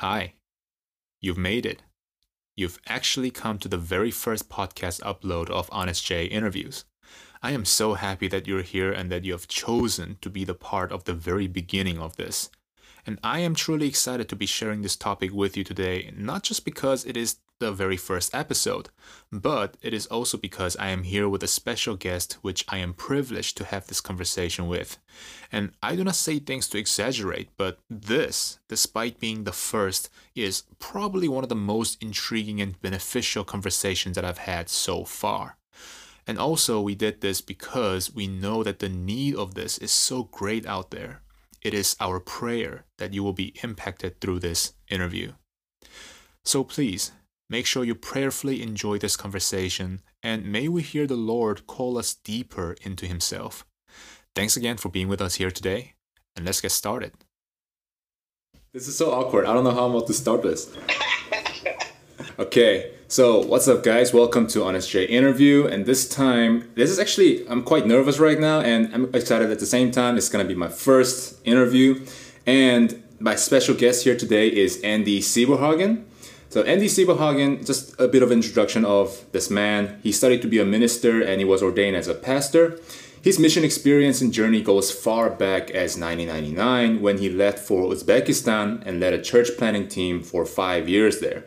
Hi. You've made it. You've actually come to the very first podcast upload of Honest J interviews. I am so happy that you're here and that you have chosen to be the part of the very beginning of this. And I am truly excited to be sharing this topic with you today, not just because it is the very first episode, but it is also because I am here with a special guest which I am privileged to have this conversation with. And I do not say things to exaggerate, but this, despite being the first, is probably one of the most intriguing and beneficial conversations that I've had so far. And also, we did this because we know that the need of this is so great out there. It is our prayer that you will be impacted through this interview. So please Make sure you prayerfully enjoy this conversation, and may we hear the Lord call us deeper into Himself. Thanks again for being with us here today, and let's get started. This is so awkward. I don't know how I'm about to start this. okay, so what's up, guys? Welcome to Honest J interview, and this time, this is actually I'm quite nervous right now, and I'm excited at the same time. It's gonna be my first interview, and my special guest here today is Andy Sieberhagen. So Andy Sieberhagen, just a bit of introduction of this man. He studied to be a minister and he was ordained as a pastor. His mission experience and journey goes far back as 1999 when he left for Uzbekistan and led a church planning team for five years there.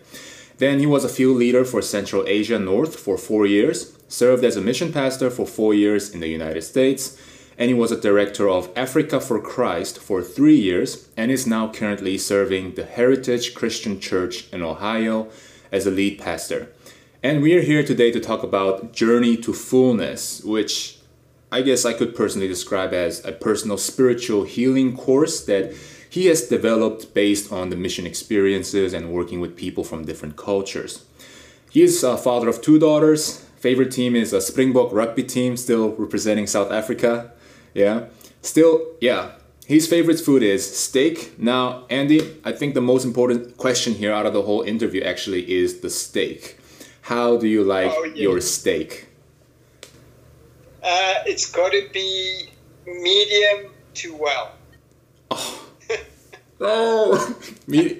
Then he was a field leader for Central Asia North for four years, served as a mission pastor for four years in the United States, and he was a director of Africa for Christ for three years and is now currently serving the Heritage Christian Church in Ohio as a lead pastor. And we are here today to talk about Journey to Fullness, which I guess I could personally describe as a personal spiritual healing course that he has developed based on the mission experiences and working with people from different cultures. He is a father of two daughters. Favorite team is a Springbok rugby team, still representing South Africa. Yeah. Still, yeah. His favorite food is steak. Now, Andy, I think the most important question here out of the whole interview actually is the steak. How do you like oh, yeah. your steak? Uh, it's got to be medium to well. Oh, oh.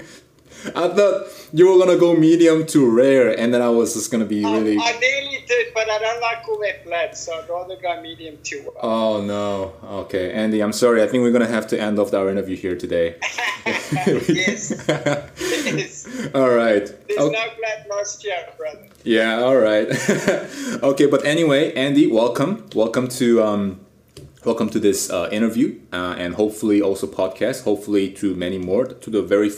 I thought you were gonna go medium to rare, and then I was just gonna be really. I nearly did, but I don't like all that blood, so I'd rather go medium to well. Oh no! Okay, Andy, I'm sorry. I think we're gonna have to end off our interview here today. yes. yes. All right. There's okay. no blood lost yet, brother. Yeah. All right. okay, but anyway, Andy, welcome, welcome to um, welcome to this uh, interview, uh, and hopefully also podcast. Hopefully to many more to the very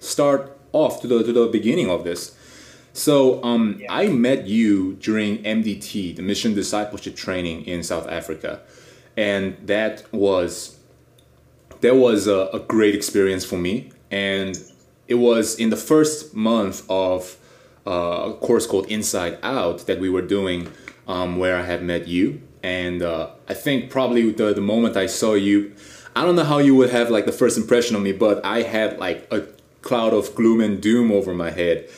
start off to the to the beginning of this. So um, yeah. I met you during MDT, the Mission Discipleship Training in South Africa, and that was that was a, a great experience for me. And it was in the first month of uh, a course called Inside Out that we were doing, um, where I had met you. And uh, I think probably the the moment I saw you, I don't know how you would have like the first impression of me, but I had like a cloud of gloom and doom over my head,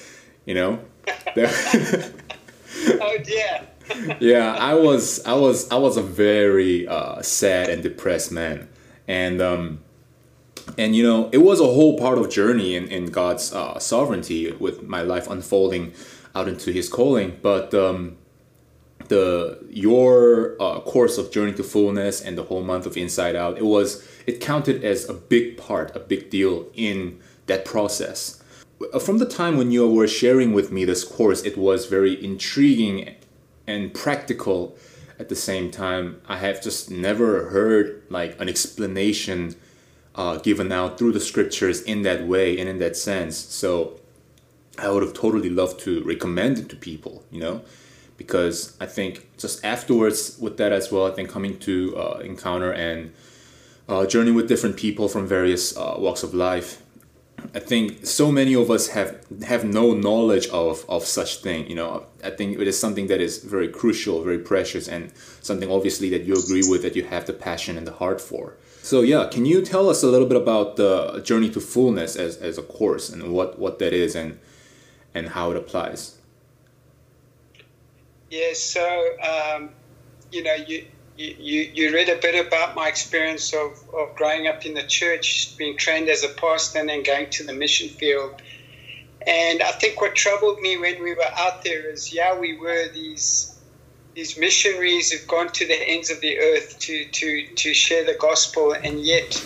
you know. oh dear. yeah, I was I was I was a very uh, sad and depressed man, and um, and you know it was a whole part of journey in, in God's uh, sovereignty with my life unfolding out into His calling, but um, the your uh, course of journey to fullness and the whole month of Inside Out it was it counted as a big part, a big deal in that process. From the time when you were sharing with me this course, it was very intriguing and practical at the same time. I have just never heard like an explanation uh, given out through the scriptures in that way and in that sense. So I would have totally loved to recommend it to people, you know, because I think just afterwards with that as well, I think coming to uh, encounter and uh, journey with different people from various uh, walks of life I think so many of us have have no knowledge of of such thing. You know, I think it is something that is very crucial, very precious, and something obviously that you agree with, that you have the passion and the heart for. So yeah, can you tell us a little bit about the journey to fullness as, as a course and what what that is and and how it applies? Yes. Yeah, so um, you know, you you, you, read a bit about my experience of, of growing up in the church, being trained as a pastor, and then going to the mission field. And I think what troubled me when we were out there is, yeah, we were these these missionaries who've gone to the ends of the earth to to to share the gospel, and yet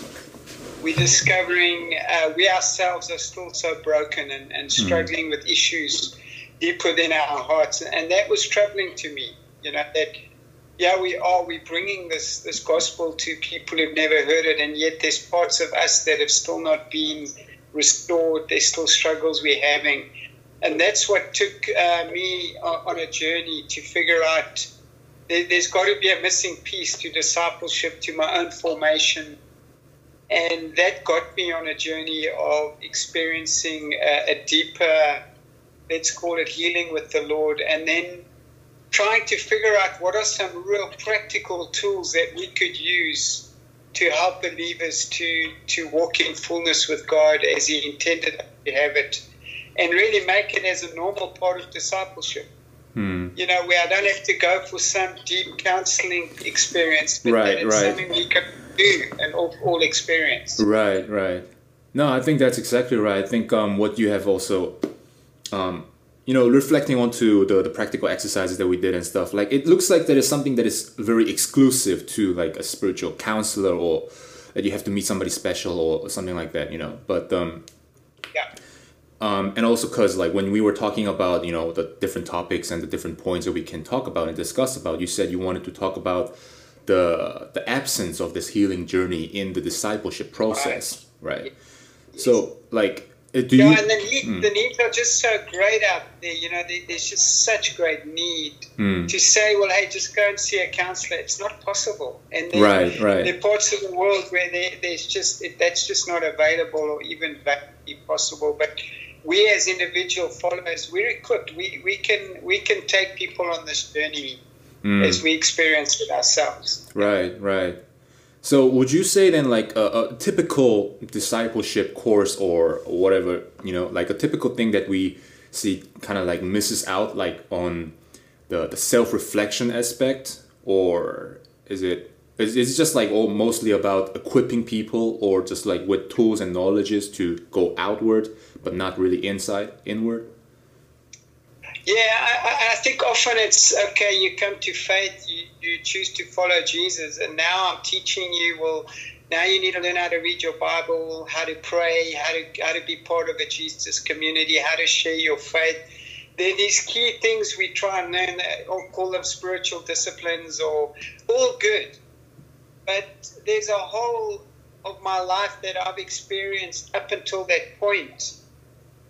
we're discovering uh, we ourselves are still so broken and, and struggling mm. with issues deep within our hearts, and that was troubling to me. You know that yeah, we are. We're bringing this this gospel to people who've never heard it, and yet there's parts of us that have still not been restored. There's still struggles we're having, and that's what took uh, me on, a journey to figure out. There, has got to be a missing piece to discipleship, to my own formation, and that got me on a journey of experiencing a, a deeper, let's call it healing with the Lord, and then trying to figure out what are some real practical tools that we could use to help believers to to walk in fullness with God as He intended to have it, and really make it as a normal part of discipleship. Hmm. You know, where I don't have to go for some deep counseling experience, but right, it's right. something we can do and all, all experience. Right, right. No, I think that's exactly right. I think um, what you have also um, you know, reflecting onto the, the practical exercises that we did and stuff, like it looks like there is something that is very exclusive to like a spiritual counselor or that you have to meet somebody special or something like that, you know. But um, yeah. Um, and also because like when we were talking about you know the different topics and the different points that we can talk about and discuss about, you said you wanted to talk about the the absence of this healing journey in the discipleship process, right? right? So like uh, do yeah, and the, need, mm. the needs are just so great out there. You know, there's just such great need mm. to say, well, hey, just go and see a counselor. It's not possible. And then right, right. there are parts of the world where there, there's just that's just not available or even possible. But we as individual followers, we're equipped. We, we can we can take people on this journey mm. as we experience it ourselves. Right, right. So would you say then like a, a, typical discipleship course or whatever, you know, like a typical thing that we see kind of like misses out like on the, the self-reflection aspect or is it is it just like all mostly about equipping people or just like with tools and knowledges to go outward but not really inside inward? Yeah, I, I think often it's okay, you come to faith, you, you choose to follow Jesus, and now I'm teaching you, well, now you need to learn how to read your Bible, how to pray, how to, how to be part of a Jesus community, how to share your faith. There are these key things we try and learn, or call them spiritual disciplines, or all good. But there's a whole of my life that I've experienced up until that point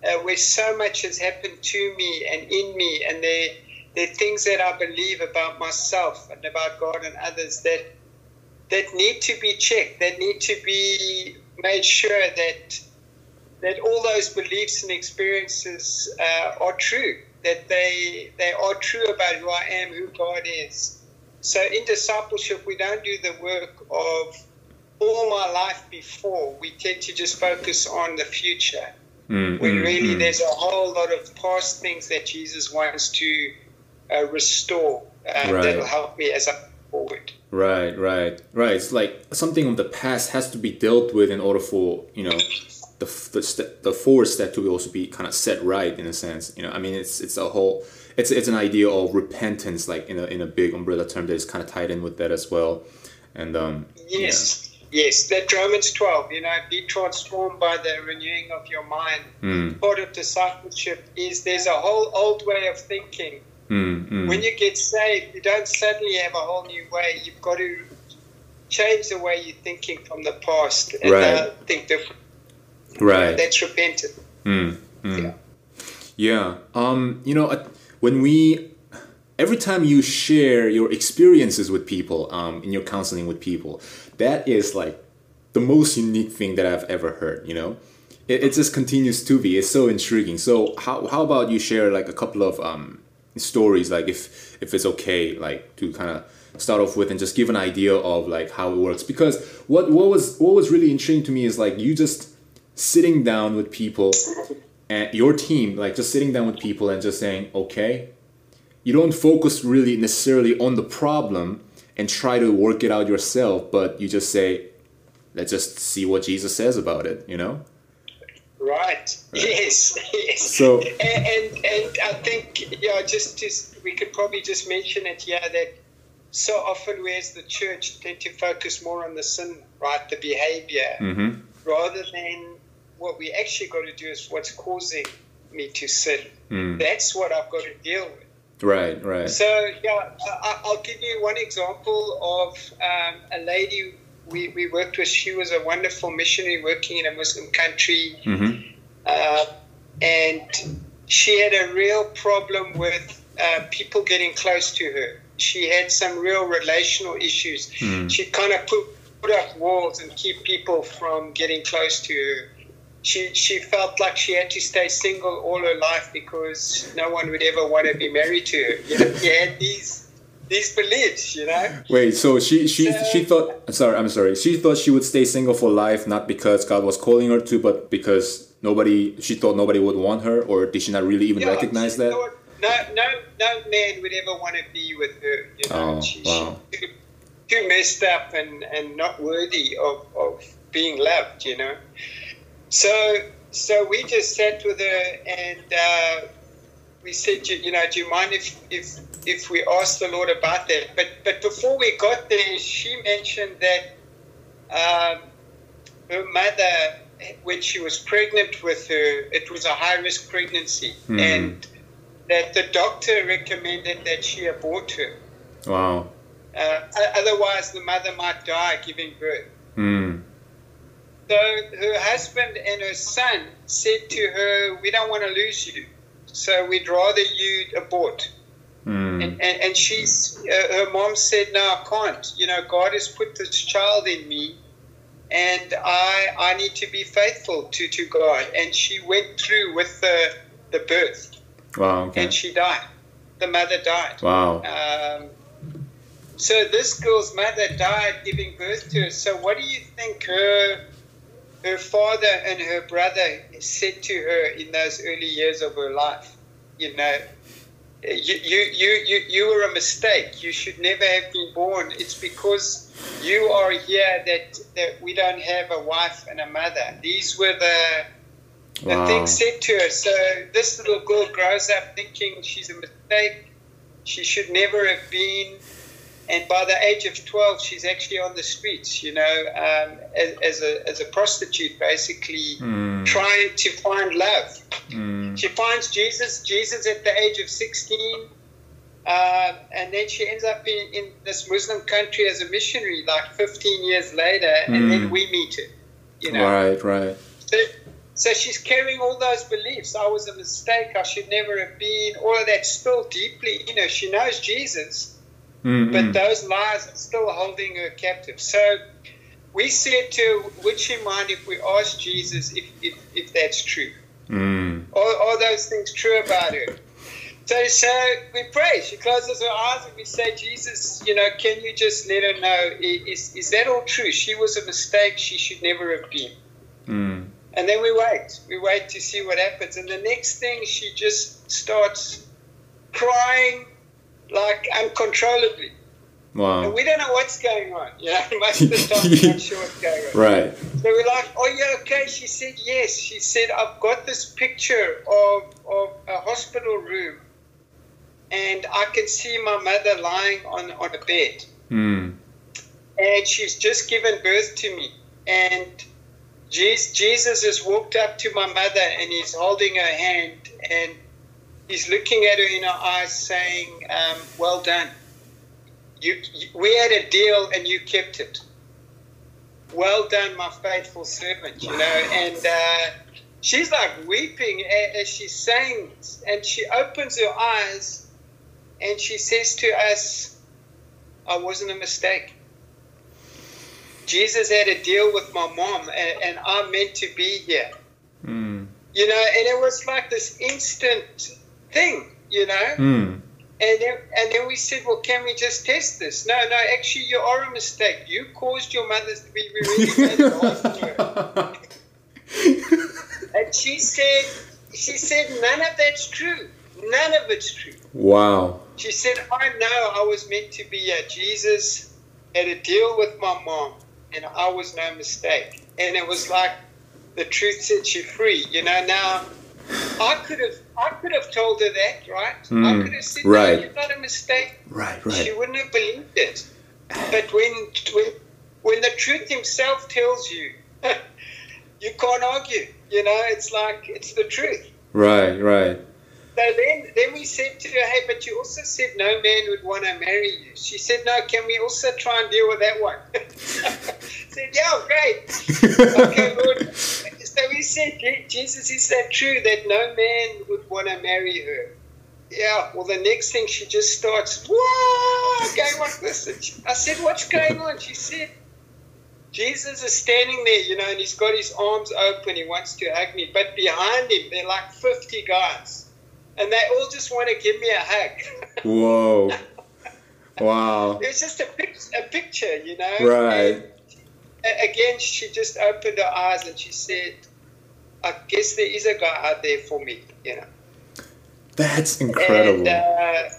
uh, where so much has happened to me and in me, and there, there are things that I believe about myself and about God and others that that need to be checked, that need to be made sure that that all those beliefs and experiences uh, are true, that they they are true about who I am, who God is. So in discipleship, we don't do the work of all my life before. We tend to just focus on the future. Mm, when mm, really mm. there's a whole lot of past things that Jesus wants to uh, restore uh, right. that'll help me as I move forward. Right, right, right. It's like something of the past has to be dealt with in order for you know the the, st- the forward step to also be kind of set right in a sense. You know, I mean, it's it's a whole it's it's an idea of repentance, like in a in a big umbrella term that is kind of tied in with that as well. And um, yes. Yeah. Yes, that Romans 12, you know, be transformed by the renewing of your mind. Mm. Part of discipleship is there's a whole old way of thinking. Mm, mm. When you get saved, you don't suddenly have a whole new way. You've got to change the way you're thinking from the past and right. uh, think different. Right. That's repentant. Hmm, hmm. Yeah. Yeah. Um, you know, when we every time you share your experiences with people um, in your counseling with people that is like the most unique thing that I've ever heard. You know, it, it just continues to be. It's so intriguing. So how how about you share like a couple of um, stories, like if if it's okay, like to kind of start off with and just give an idea of like how it works because what what was what was really intriguing to me is like you just sitting down with people and your team like just sitting down with people and just saying okay you don't focus really necessarily on the problem and try to work it out yourself, but you just say, let's just see what Jesus says about it, you know? Right. right. Yes. Yes. So and, and, and I think yeah, just just we could probably just mention it here that so often we as the church tend to focus more on the sin, right, the behavior, mm-hmm. rather than what we actually got to do is what's causing me to sin. Mm. That's what I've got to deal with. Right, right. So yeah, I, will give you one example of um, a lady we, we worked with. She was a wonderful missionary working in a Muslim country, mm-hmm. uh, and she had a real problem with uh, people getting close to her. She had some real relational issues. Mm. She kind of put, put up walls and keep people from getting close to her she she felt like she had to stay single all her life because no one would ever want to be married to her. You know, she had these these beliefs, you know. Wait, so she she so, she thought sorry, I'm sorry. She thought she would stay single for life not because God was calling her to, but because nobody she thought nobody would want her or did she not really even yeah, recognize that? Thought, no no no man would ever want to be with her, you know. Oh, she, wow. She, too, too messed up and, and not worthy of, of being loved, you know. So, so we just sat with her and uh, we said, you, you know, do you mind if, if if we ask the Lord about that? But but before we got there, she mentioned that um, her mother, when she was pregnant with her, it was a high risk pregnancy, mm. and that the doctor recommended that she abort her. Wow. Uh, otherwise, the mother might die giving birth. Mm. So her husband and her son said to her, We don't want to lose you. So we'd rather you abort. Mm. And, and, and she's, uh, her mom said, No, I can't. You know, God has put this child in me and I, I need to be faithful to, to God. And she went through with the, the birth. Wow. Okay. And she died. The mother died. Wow. Um, so this girl's mother died giving birth to her. So what do you think her her father and her brother said to her in those early years of her life, you know, you, you, you, you, you were a mistake. You should never have been born. It's because you are here that, that we don't have a wife and a mother. These were the, the wow. things said to her. So this little girl grows up thinking she's a mistake. She should never have been and by the age of 12 she's actually on the streets you know um, as, as, a, as a prostitute basically mm. trying to find love mm. she finds jesus jesus at the age of 16 uh, and then she ends up in, in this muslim country as a missionary like 15 years later and mm. then we meet her you know right right so, so she's carrying all those beliefs. I was a mistake. I should never have been. All of that still deeply, you know, she knows Jesus, Mm-hmm. But those lies are still holding her captive. So we said to would she mind if we asked Jesus if, if, if that's true? Mm. Are, are those things true about her? So, so we pray. She closes her eyes and we say, Jesus, you know, can you just let her know, is, is that all true? She was a mistake. She should never have been. Mm. And then we wait. We wait to see what happens. And the next thing, she just starts crying like uncontrollably. Wow. And we don't know what's going on. You know, most of the time we're not sure what's going on. Right. So we're like, "Oh, you okay?" She said, "Yes." She said, "I've got this picture of of a hospital room, and I can see my mother lying on on a bed, mm. and she's just given birth to me, and." Jesus Jesus has walked up to my mother and he's holding her hand and he's looking at her in her eyes, saying, um, "Well done. You, you, we had a deal and you kept it. Well done, my faithful servant." You know, and uh, she's like weeping as she's saying, this, and she opens her eyes and she says to us, "I wasn't a mistake." Jesus had a deal with my mom, and, and I'm meant to be here. Mm. You know, and it was like this instant thing, you know. Mm. And then, and then we said, well, can we just test this? No, no, actually, you are a mistake. You caused your mothers to be really And she said, she said, none of that's true. None of it's true. Wow. She said, I know I was meant to be a Jesus had a deal with my mom, and I was no mistake. And it was like the truth sets you free. You know, now I could have I could have told her that, right? Mm, I could have said, right. no, you're not a mistake. Right, right. She wouldn't have believed it. But when when, when the truth himself tells you, you can't argue. You know, it's like it's the truth. Right, right. So then, then we said to her, hey, but you also said no man would want to marry you. She said, no, can we also try and deal with that one? said, yeah, great. Okay, Lord. So we said, Jesus, is that true that no man would want to marry her? Yeah, well, the next thing she just starts, whoa, going like this. I said, what's going on? She said, Jesus is standing there, you know, and he's got his arms open. He wants to hug me. But behind him, there are like 50 guys. And they all just want to give me a hug. Whoa. Wow. it was just a, pic- a picture, you know. Right. And again, she just opened her eyes and she said, I guess there is a guy out there for me, you know. That's incredible. And, uh,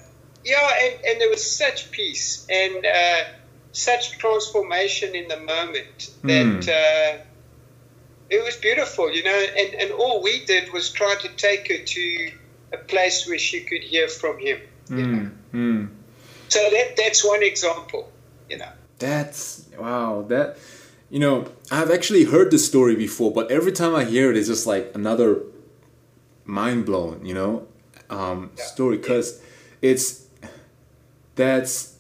yeah, and, and there was such peace and uh, such transformation in the moment that uh, it was beautiful, you know. And, and all we did was try to take her to a place where she could hear from him. You know? Mm, mm. So that that's one example, you know. That's wow. That you know, I've actually heard this story before, but every time I hear it, it's just like another mind blown. You know, um, Yeah. story because it's that's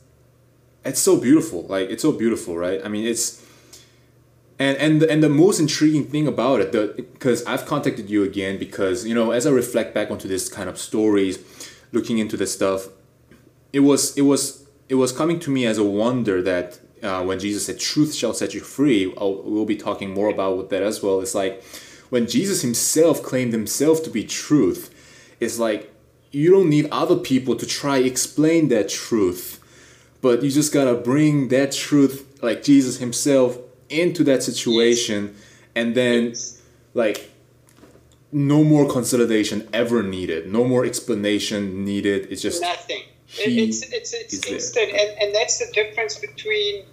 it's so beautiful. Like it's so beautiful, right? I mean, it's and and and the most intriguing thing about it, the because I've contacted you again because you know as I reflect back onto this kind of stories, looking into this stuff, it was it was it was coming to me as a wonder that uh, when Jesus said, "Truth shall set you free," I'll, we'll be talking more about that as well. It's like when Jesus Himself claimed Himself to be truth. It's like you don't need other people to try explain that truth, but you just gotta bring that truth, like Jesus Himself, into that situation, and then like no more consolidation ever needed, no more explanation needed. It's just Nothing. He It, it's it's, it's instant, and, and that's the difference between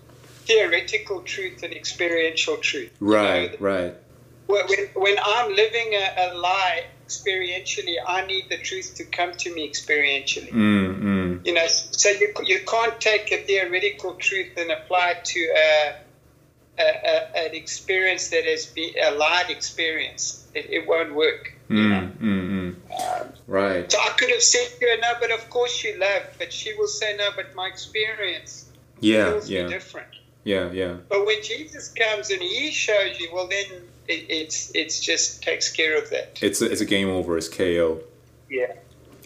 theoretical truth and experiential truth. you right, know. right. When, when- when I'm living a, a lie experientially, I need the truth to come to me experientially. Mm, mm. You know, so you, you can't take a theoretical truth and apply it to a, a, a, an experience that has been a lied experience. It, it won't work. Mm, mm, mm. Um, Right. So I could have said to her, no, but of course you left. But she will say, no, but my experience Yeah, feels yeah, different. yeah, yeah. But when Jesus comes and he shows you, well, then it, it's it's just takes care of that. It's a, it's a game over. It's KO. Yeah.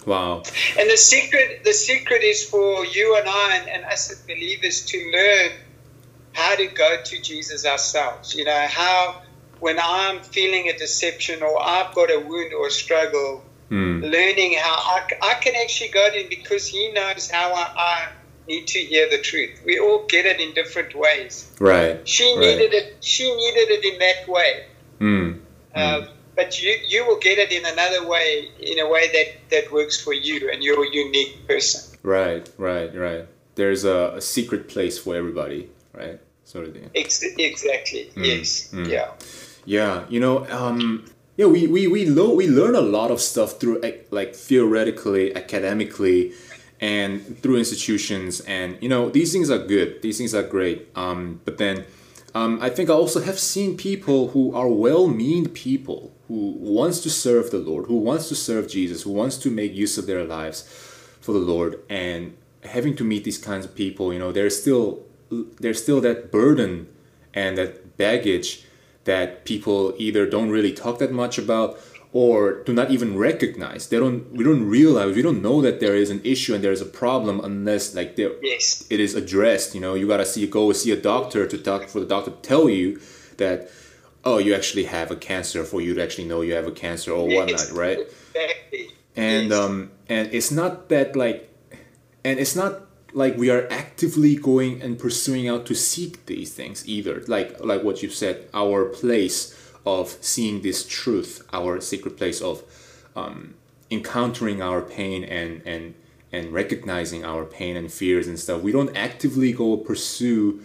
Wow. And the secret the secret is for you and I and, and us as believers to learn how to go to Jesus ourselves. You know, how when I'm feeling a deception or I've got a wound or a struggle, Mm. learning how I, I, can actually go to him because he knows how I, I need to hear the truth. We all get it in different ways. Right. She Right. needed it. She needed it in that way. Mm. Um, but you you will get it in another way, in a way that that works for you and you're a unique person. Right, right, right. There's a, a secret place for everybody, right? Sort of thing. Ex- exactly. Yes. mm. Yeah. Yeah, you know, um, yeah, we we we, lo- we learn a lot of stuff through eh, like theoretically, academically, and through institutions, and you know these things are good. These things are great. Um, but then, um, I think I also have seen people who are well-meaning people who wants to serve the Lord, who wants to serve Jesus, who wants to make use of their lives for the Lord, and having to meet these kinds of people, you know, there's still there's still that burden and that baggage that people either don't really talk that much about or do not even recognize. They don't we don't realize we don't know that there is an issue and there is a problem unless like there Yes. it is addressed. You know, you gotta see go see a doctor to talk for the doctor to tell you that oh you actually have a cancer for you to actually know you have a cancer or whatnot, Yes. right? Exactly. and Yes. um and it's not that like and it's not like we are actively going and pursuing out to seek these things either like like what you said our place of seeing this truth our secret place of um, encountering our pain and and and recognizing our pain and fears and stuff, we don't actively go pursue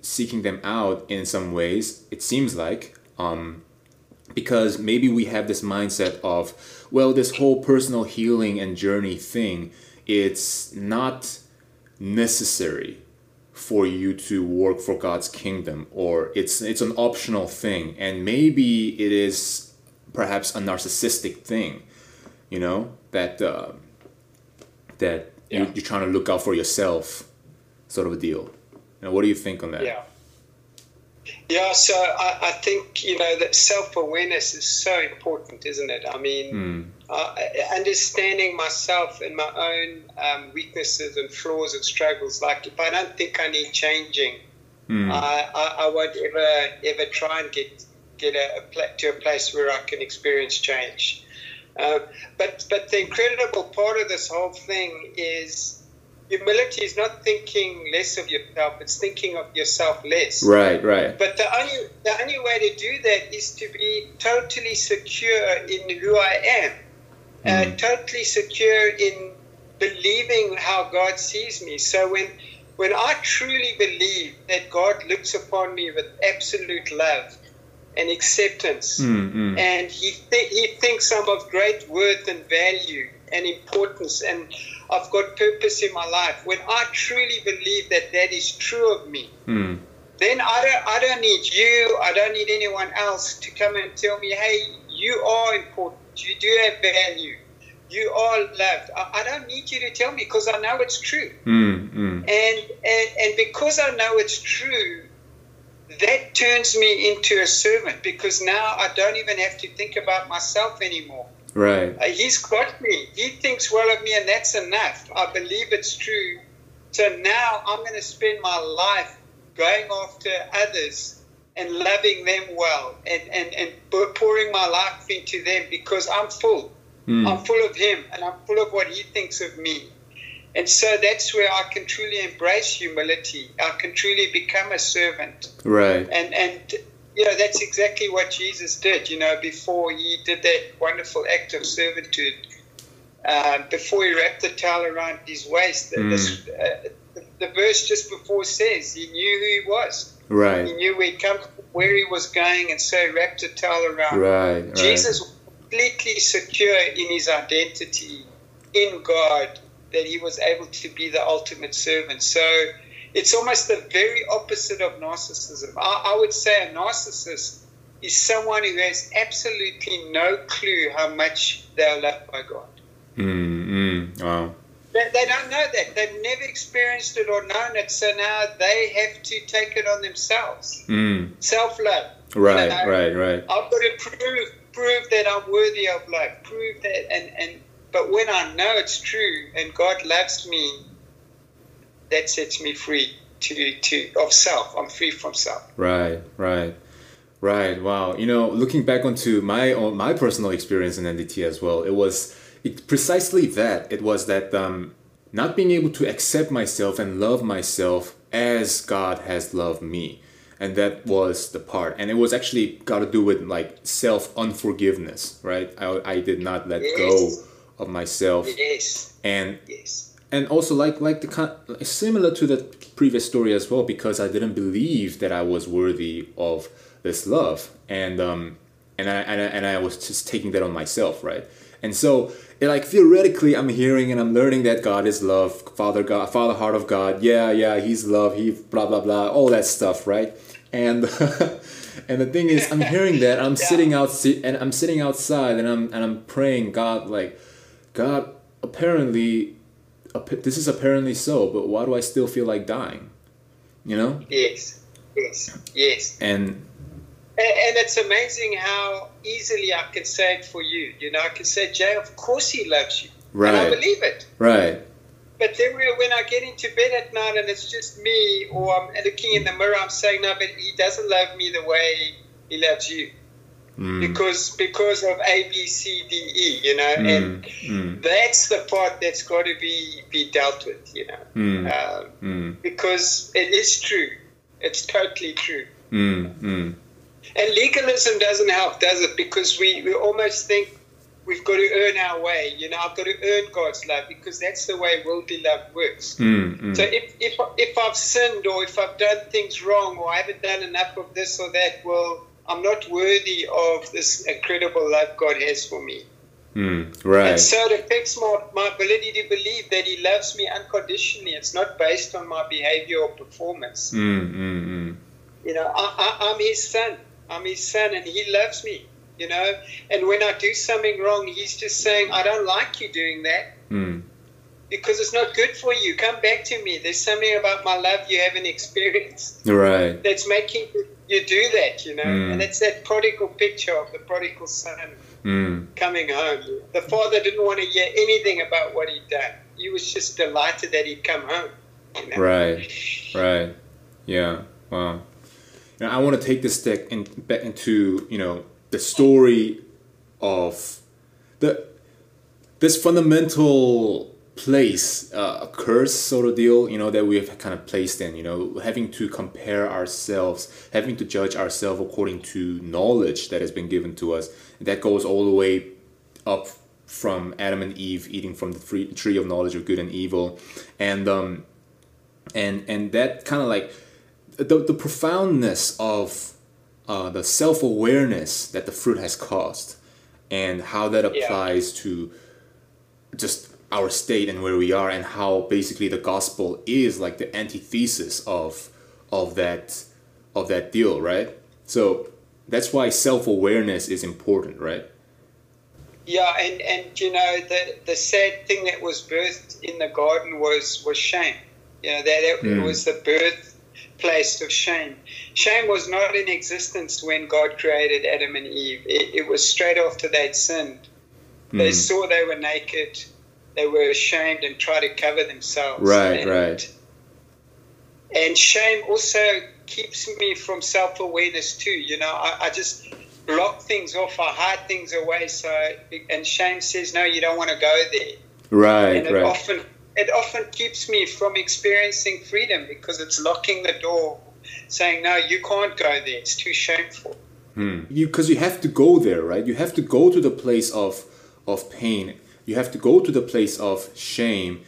seeking them out in some ways. It seems like um, because maybe we have this mindset of, well, this whole personal healing and journey thing, it's not necessary for you to work for God's kingdom or it's it's an optional thing and maybe it is perhaps a narcissistic thing you know that uh, that yeah. you, are trying to look out for yourself sort of a deal. Now what do you think on that? Yeah yeah so I, I think you know that self-awareness is so important isn't it i mean mm uh, understanding myself and my own um, weaknesses and flaws and struggles. Like if I don't think I need changing, mm. I, I, I, won't ever ever try and get get a, a to a place where I can experience change. Uh, but but the incredible part of this whole thing is humility is not thinking less of yourself; it's thinking of yourself less. Right, right. But the only the only way to do that is to be totally secure in who I am mm. totally secure in believing how God sees me. So when when I truly believe that God looks upon me with absolute love and acceptance, mm, and He th- He thinks I'm of great worth and value and importance, and I've got purpose in my life. When I truly believe that that is true of me. Mm. Then I don't, I don't need you, I don't need anyone else to come and tell me, hey, you are important you do have value. You are loved. I, I don't need you to tell me because I know it's true. Mm, mm. And, and and because I know it's true, that turns me into a servant because now I don't even have to think about myself anymore. Right. Uh, he's got me. He thinks well of me, and that's enough. I believe it's true. So now I'm going to spend my life going after others and loving them well and, and, and pouring my life into them because I'm full. Mm. I'm full of Him and I'm full of what He thinks of me. And so that's where I can truly embrace humility. I can truly become a servant. Right. And, and you know, that's exactly what Jesus did, you know, before He did that wonderful act of servitude. Uh, before he wrapped the towel around his waist, mm. this, uh, the, the verse just before says he knew who he was. Right. He knew where he'd come, where he was going, and so he wrapped the towel around. Right. right. Jesus was completely secure in his identity in God that he was able to be the ultimate servant. So it's almost the very opposite of narcissism. I, I would say a narcissist is someone who has absolutely no clue how much they are loved by God. Mm, wow. They, they don't know that. They've never experienced it or known it, so now they have to take it on themselves. Mm. Self love. Right, you know? right, right. I've got to prove prove that I'm worthy of love. Prove that, and and but when I know it's true and God loves me, that sets me free to to of self. I'm free from self. Right, right. Right. Wow. You know, looking back onto my own my personal experience in MDT as well, it was it, precisely that. It was that um, not being able to accept myself and love myself as God has loved me. And that was the part. And it was actually got to do with like self unforgiveness, right? I, I did not let yes. go of myself. Yes. And yes. And also like like the similar to the previous story as well because I didn't believe that I was worthy of this love and um and I and I, and I was just taking that on myself, right? And so like theoretically i'm hearing and i'm learning that god is love father god father heart of god yeah yeah he's love he blah blah blah all that stuff right and and the thing is i'm hearing that i'm yeah. sitting out and i'm sitting outside and i'm and i'm praying god like god apparently this is apparently so but why do i still feel like dying you know yes yes yes and and, it's amazing how easily I can say it for you. You know, I can say, Jay, of course he loves you. Right. And I believe it. Right. But then when I get into bed at night and it's just me, or I'm looking in the mirror, I'm saying, no, but he doesn't love me the way he loves you. Mm. Because because of A B C D E, you know, mm. and mm. that's the part that's got to be be dealt with, you know, mm. Um, because it is true, it's totally true. Mm. And legalism doesn't help, does it? Because we, we almost think we've got to earn our way. You know, I've got to earn God's love because that's the way worldly love works. Mm, mm. So if, if, if I've sinned or if I've done things wrong or I haven't done enough of this or that, well, I'm not worthy of this incredible love God has for me. Mm, right. And so it affects my, my ability to believe that He loves me unconditionally. It's not based on my behavior or performance. Mm, mm, mm. You know, I, I, I'm His son. I'm His son, and He loves me. You know, and when I do something wrong, He's just saying, "I don't like you doing that." Mm. Because it's not good for you. Come back to me. There's something about my love you haven't experienced Right. that's making you do that, you know. Mm. And it's that prodigal picture of the prodigal son Mm. coming home. The father didn't want to hear anything about what he'd done. He was just delighted that he'd come home. You know? Right. Right. Yeah. Wow. Now I want to take this stick in, back into you know the story of the this fundamental place uh, a curse sort of deal you know that we've kind of placed in you know having to compare ourselves having to judge ourselves according to knowledge that has been given to us that goes all the way up from adam and eve eating from the free, tree of knowledge of good and evil and um and and that kind of like the, the profoundness of uh, the self-awareness that the fruit has caused and how that Yeah. applies to just our state and where we are and how basically the gospel is like the antithesis of of that of that deal right so that's why self-awareness is important right Yeah, and, and you know the the sad thing that was birthed in the garden was was shame. You know that it Mm. was the birthplace of shame. Shame was not in existence when God created Adam and Eve. It, it was straight after they'd sinned. They Mm. saw they were naked. They were ashamed and tried to cover themselves. Right, and, right. And shame also keeps me from self awareness too. You know, I, I just block things off. I hide things away. So, and shame says, no, you don't want to go there. right And it right often it often keeps me from experiencing freedom because it's locking the door, saying, no, you can't go there. It's too shameful. Hmm. You because you have to go there, right? You have to go to the place of of pain. You have to go to the place of shame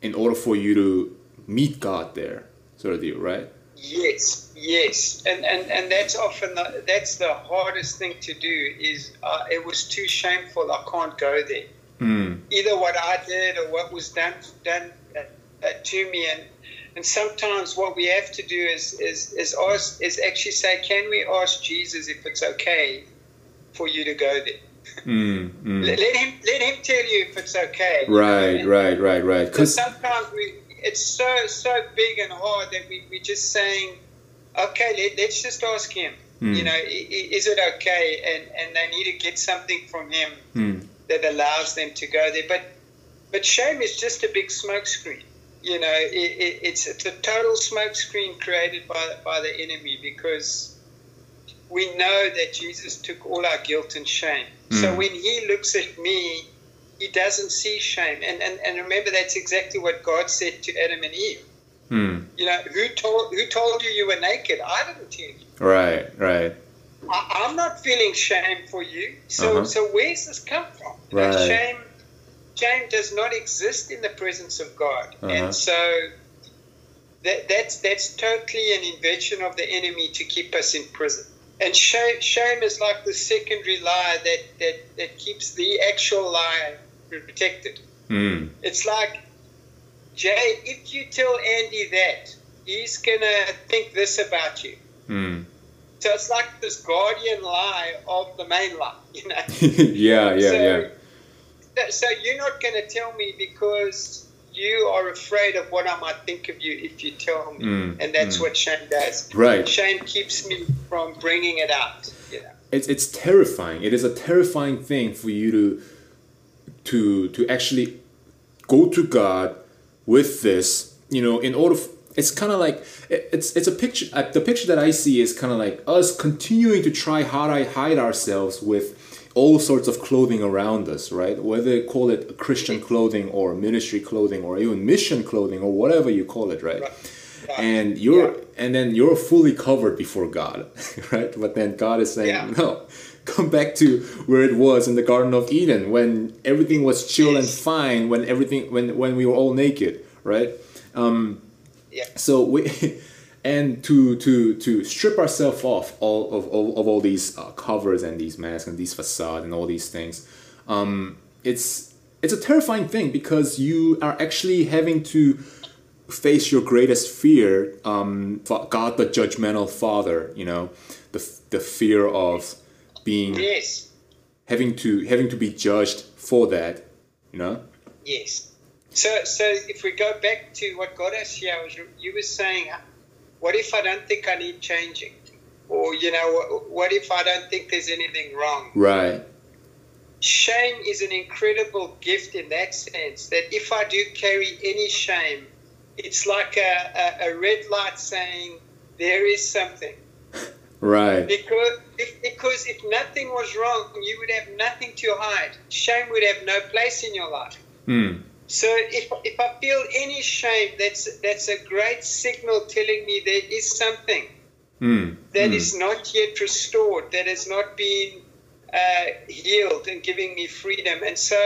in order for you to meet God there, sort of deal, right? Yes, yes, and and and that's often the, that's the hardest thing to do. Is uh, it was too shameful. I can't go there. Hmm. Either what I did or what was done done uh, to me, and and sometimes what we have to do is is is ask is actually say, can we ask Jesus if it's okay for you to go there? Hmm. Hmm. Let, let him let him tell you if it's okay. Right, right, right, right. Because sometimes we, it's so so big and hard that we we just saying, okay, let, let's just ask him. Hmm. You know, is it okay? And and they need to get something from him Hmm. that allows them to go there. But but shame is just a big smokescreen. You know, it, it, it's it's a total smokescreen created by by the enemy because we know that Jesus took all our guilt and shame. So Mm. when he looks at me, he doesn't see shame. And, and and remember that's exactly what God said to Adam and Eve. Hmm. You know, who told who told you you were naked? I didn't tell you. Right, right. I, I'm not feeling shame for you. So, Uh-huh. so where's this come from? You know, shame, shame does not exist in the presence of God, Uh-huh. and so that, that's that's totally an invention of the enemy to keep us in prison. And shame, shame is like the secondary lie that, that, that keeps the actual lie protected. Hmm. It's like, Jay, if you tell Andy that, he's gonna think this about you. Hmm. So it's like this guardian lie of the main lie, you know. yeah, yeah, so, yeah. So you're not going to tell me because you are afraid of what I might think of you if you tell me, Mm, and that's mm. what shame does. Right. Shame keeps me from bringing it out. You know. it's it's terrifying. It is a terrifying thing for you to to to actually go to God with this. You know, in order. F- it's kind of like it- it's it's a picture. Uh, the picture that I see is kind of like us continuing to try hard I hide ourselves with all sorts of clothing around us, right? Whether you call it Christian clothing or ministry clothing or even mission clothing or whatever you call it, right? Right. and you're Yeah. and then you're fully covered before God, right? But then God is saying, Yeah. no, come back to where it was in the Garden of Eden when everything was chill yes. and fine, when everything when when we were all naked, right? Um, yeah. So we. and to to to strip ourselves off all of, of, of all these uh, covers and these masks and these facade and all these things um, it's it's a terrifying thing because you are actually having to face your greatest fear um, god the judgmental father you know the, the fear of being yes. having to having to be judged for that you know? Yes. So so if we go back to what got us here you were saying what if i don't think i need changing or you know what if i don't think there's anything wrong right shame is an incredible gift in that sense that if I do carry any shame, it's like a, a, a red light saying there is something. Right. Because if, because if nothing was wrong, you would have nothing to hide. Shame would have no place in your life. Mm. So if, if I feel any shame, that's that's a great signal telling me there is something mm. that mm. is not yet restored, that has not been uh, healed and giving me freedom. And so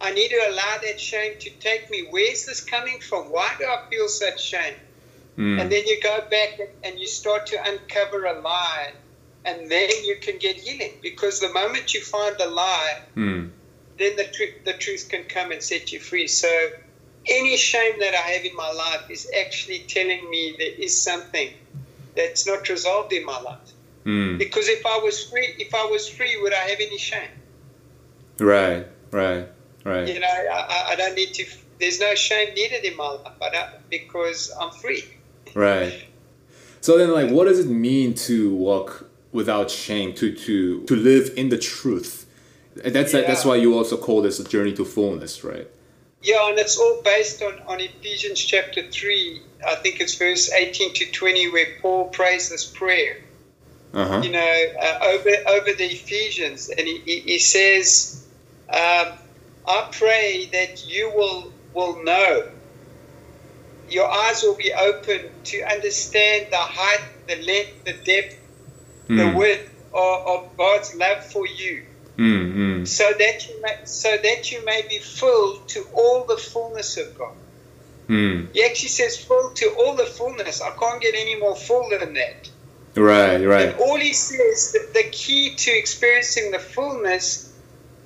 I need to allow that shame to take me. Where's this coming from? Why do I feel such shame? Mm. And then you go back and you start to uncover a lie, and then you can get healing. Because the moment you find the lie, mm. Then the, tr- the truth can come and set you free. So any shame that I have in my life is actually telling me there is something that's not resolved in my life. Mm. Because if I was free, if I was free, would I have any shame? Right, right, right. You know, I, I don't need to. There's no shame needed in my life, because I'm free. Right. So then, like, what does it mean to walk without shame? To to to live in the truth. That's yeah. that's why you also call this a journey to fullness, right? Yeah, and it's all based on, on Ephesians chapter 3. I think it's verse 18 to 20, where Paul prays this prayer uh-huh. you know, uh, over over the Ephesians, and he, he says, um, "I pray that you will will know. Your eyes will be open to understand the height, the length, the depth, mm. the hmm. width of, of, God's love for you." Mm-hmm. So that you may, so that you may be filled to all the fullness of God. Mm. He actually says full to all the fullness. I can't get any more full than that. Right, right. And all he says that the key to experiencing the fullness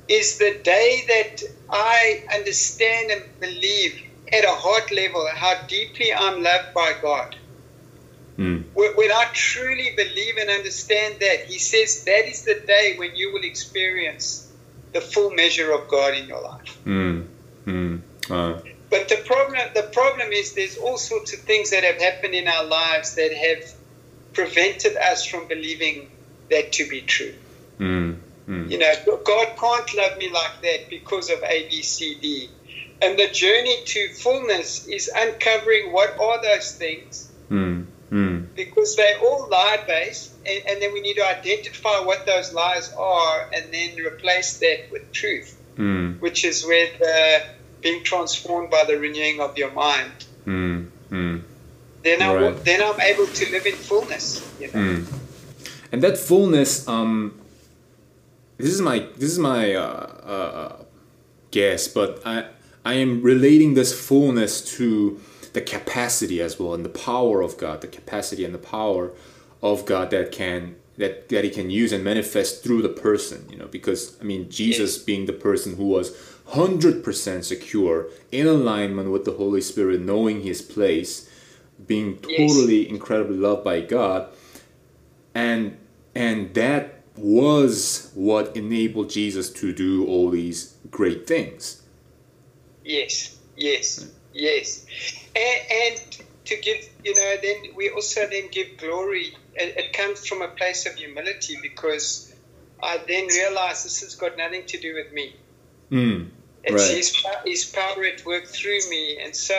is the day that I understand and believe at a heart level how deeply I'm loved by God. Mm. When I truly believe and understand that, he says that is the day when you will experience the full measure of God in your life. Mm. Mm. Uh. But the problem, the problem is there's all sorts of things that have happened in our lives that have prevented us from believing that to be true. Mm, mm. You know, God can't love me like that because of A, B, C, D. And the journey to fullness is uncovering what are those things mm, because they're all lie based. And, and, then we need to identify what those lies are and then replace that with truth, mm. which is with being transformed by the renewing of your mind. Mm, mm then I right. then I'm able to live in fullness. You know? mm. And that fullness, um, this is my this is my uh, uh, guess, but I I am relating this fullness to the capacity as well and the power of God, the capacity and the power of God that can that that He can use and manifest through the person. You know, because I mean Jesus being the person who was hundred percent secure in alignment with the Holy Spirit, knowing His place being totally yes. incredibly loved by God, and and that was what enabled Jesus to do all these great things. Yes, yes, yes, and, and to give you know then we also then give glory. It, it comes from a place of humility because I then realize this has got nothing to do with me. Mm, it's right. his, his power at work through me, and so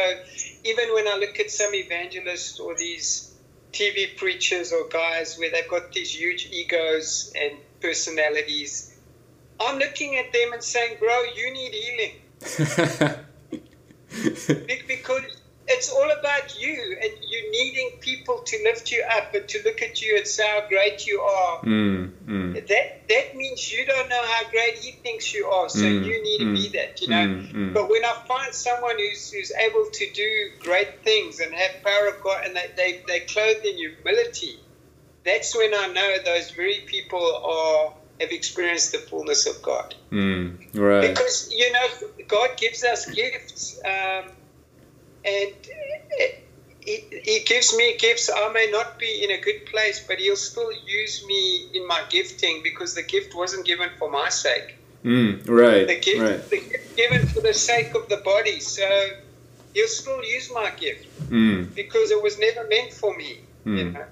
even when I look at some evangelists or these TV preachers or guys where they've got these huge egos and personalities, I'm looking at them and saying, bro, you need healing. because it's all about you and you needing people to lift you up and to look at you and say how great you are. Mm, mm, That that means you don't know how great he thinks you are, so Mm, you need to mm, be that, you know. mm, mm. But when I find someone who's who's able to do great things and have power of God and they they they clothed in humility, that's when I know those very people are have experienced the fullness of God. mm, right. Because you know, God gives us gifts, um, and he, he gives me gifts. I may not be in a good place, but He'll still use me in my gifting because the gift wasn't given for my sake. Mm, right. The gift, Right. the gift given for the sake of the body. So He'll still use my gift Mm, because it was never meant for me. You Mm. know?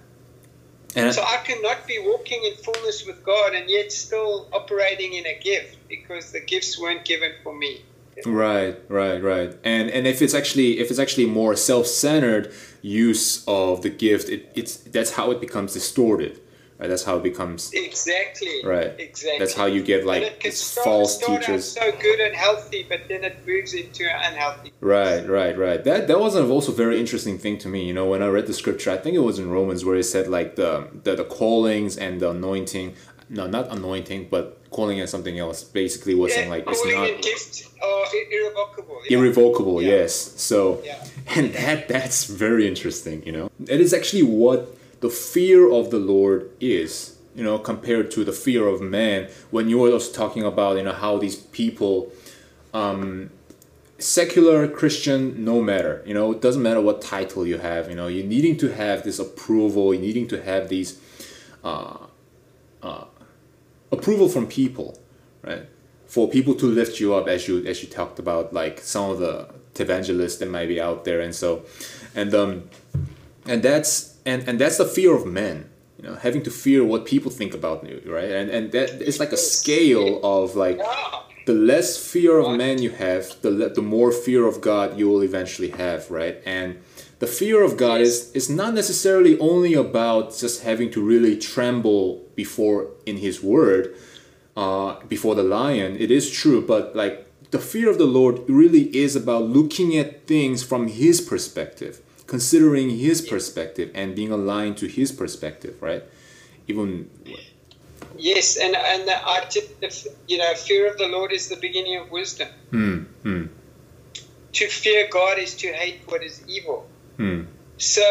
And So I cannot be walking in fullness with God and yet still operating in a gift because the gifts weren't given for me. Right, right, right. And and if it's actually if it's actually more self-centered use of the gift, it, it's that's how it becomes distorted. Right? That's how it becomes Exactly. Right. Exactly. that's how you get like it start, false start teachers. so good and healthy, but then it moves into unhealthy. Right, right, right. That that was also a also very interesting thing to me. You know, when I read the scripture, I think it was in Romans where it said like the the, the callings and the anointing. No, not anointing, but calling and something else. Basically, was saying like it's not are irrevocable. yeah. irrevocable. Yeah. Yes. So, Yeah. and that that's very interesting. You know, it is actually what the fear of the Lord is. You know, compared to the fear of man. When you were also talking about you know how these people secular Christian, no matter. You know, it doesn't matter what title you have. You know, you're needing to have this approval. You're needing to have these uh, uh, approval from people, right? For people to lift you up, as you as you talked about, like some of the evangelists that might be out there, and so, and um, and that's and and that's the fear of men. You know, having to fear what people think about you, right? And and that it's like a scale of like the less fear of man you have, the le- the more fear of God you will eventually have, right? And the fear of God is is not necessarily only about just having to really tremble before in His Word, uh, before the lion. It is true, but like the fear of the Lord really is about looking at things from His perspective, considering His perspective, and being aligned to His perspective, right? Even Yes, and and the, I you know fear of the Lord is the beginning of wisdom. hmm, hmm, To fear God is to hate what is evil. hmm, So,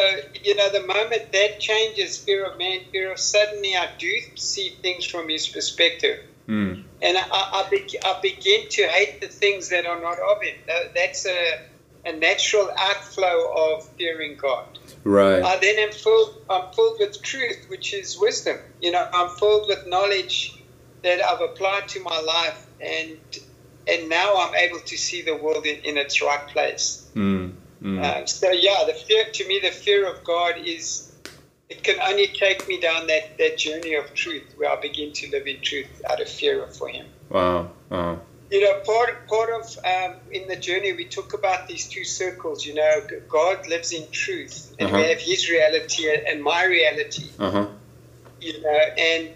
you know, the moment that changes fear of man, fear of suddenly I do see things from his perspective. And I, I, be, I begin to hate the things that are not of him. That's a, a natural outflow of fearing God. right. I then am filled, I'm filled with truth, which is wisdom. You know, I'm filled with knowledge that I've applied to my life. And and now I'm able to see the world in, in its right place. Hmm, hmm. Uh, so yeah, the fear to me, the fear of God is it can only take me down that, that journey of truth where I begin to live in truth out of fear for Him. Wow. Wow. You know, part part of um, in the journey we talk about these two circles. You know, God lives in truth, and we Uh-huh. have His reality and my reality. Uh huh. You know, and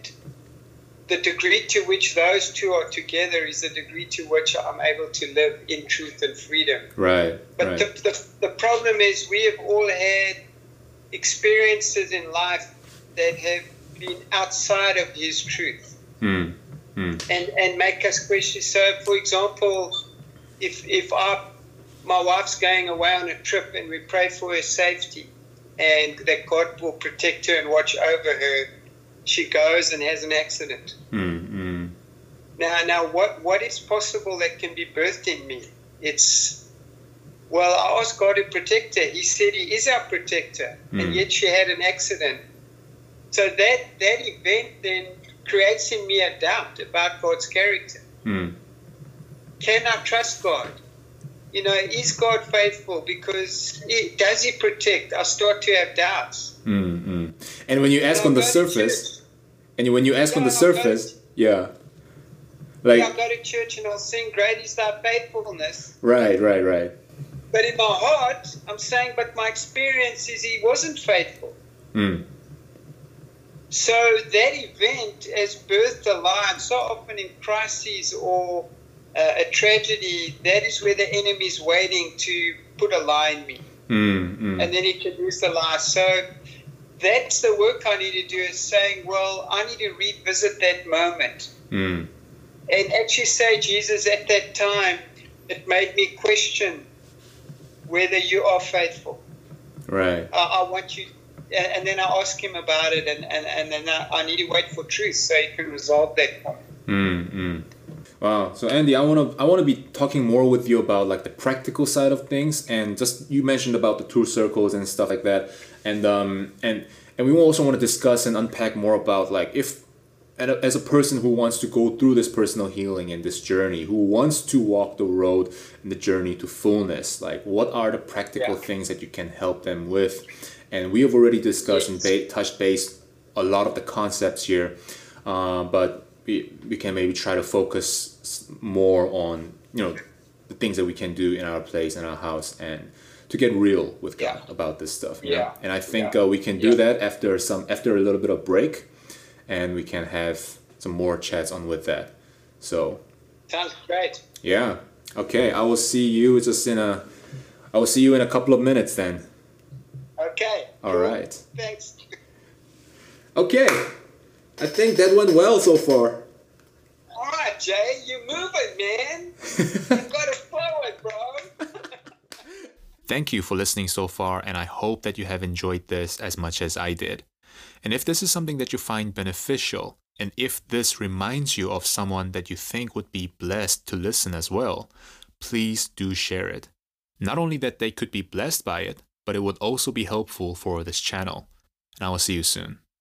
the degree to which those two are together is the degree to which I'm able to live in truth and freedom. Right. But right. the, the, the problem is we have all had experiences in life that have been outside of His truth Hmm. Hmm. and, and make us question. So, for example, if, if I, my wife's going away on a trip and we pray for her safety and that God will protect her and watch over her, she goes and has an accident. Hmm. Hmm. Now, now, what what is possible that can be birthed in me? It's well, I asked God to protect her. He said He is our protector, Mm. and yet she had an accident. So that that event then creates in me a doubt about God's character. Hmm. Can I trust God? You know, is God faithful? Because he, does He protect? I start to have doubts. Hmm. Hmm. And when you ask So on I the surface, and when you ask on the Yeah, surface, yeah, like I'll go to church and I'll sing, "Great is Thy faithfulness." right, right, right. But in my heart, I'm saying, but my experience is he wasn't faithful. Hmm. So that event has birthed a lie. So often in crises or uh, a tragedy, that is where the enemy is waiting to put a lie in me. Mm, mm. and then he can use the lie. So that's the work I need to do is saying, well, I need to revisit that moment. Mm. And actually say, Jesus, at that time, it made me question whether you are faithful. Right. I, I want you, and, and then I ask him about it, and, and, and then I, I need to wait for truth so he can resolve that point. Mm, mm. Wow. So Andy, I want to I want to be talking more with you about like the practical side of things, and just you mentioned about the tour circles and stuff like that, and um and and we also want to discuss and unpack more about like if and as a person who wants to go through this personal healing and this journey, who wants to walk the road and the journey to fullness, like what are the practical Yeah. things that you can help them with? And we have already discussed and ba- touched base a lot of the concepts here, uh, but we, we can maybe try to focus more on you know the things that we can do in our place in our house and to get real with God Yeah. about this stuff. you know? Yeah. And I think Yeah. uh, we can do Yeah. that after some after a little bit of break and we can have some more chats on with that. So Sounds great. yeah, okay. I will see you just in a. I will see you in a couple of minutes then. Okay. All cool. right. Thanks. Okay, I think that went well so far. All right, Jay, you moving, man. you got it forward, bro. Thank you for listening so far, and I hope that you have enjoyed this as much as I did. And if this is something that you find beneficial, and if this reminds you of someone that you think would be blessed to listen as well, please do share it. Not only that they could be blessed by it, but it would also be helpful for this channel. And I will see you soon.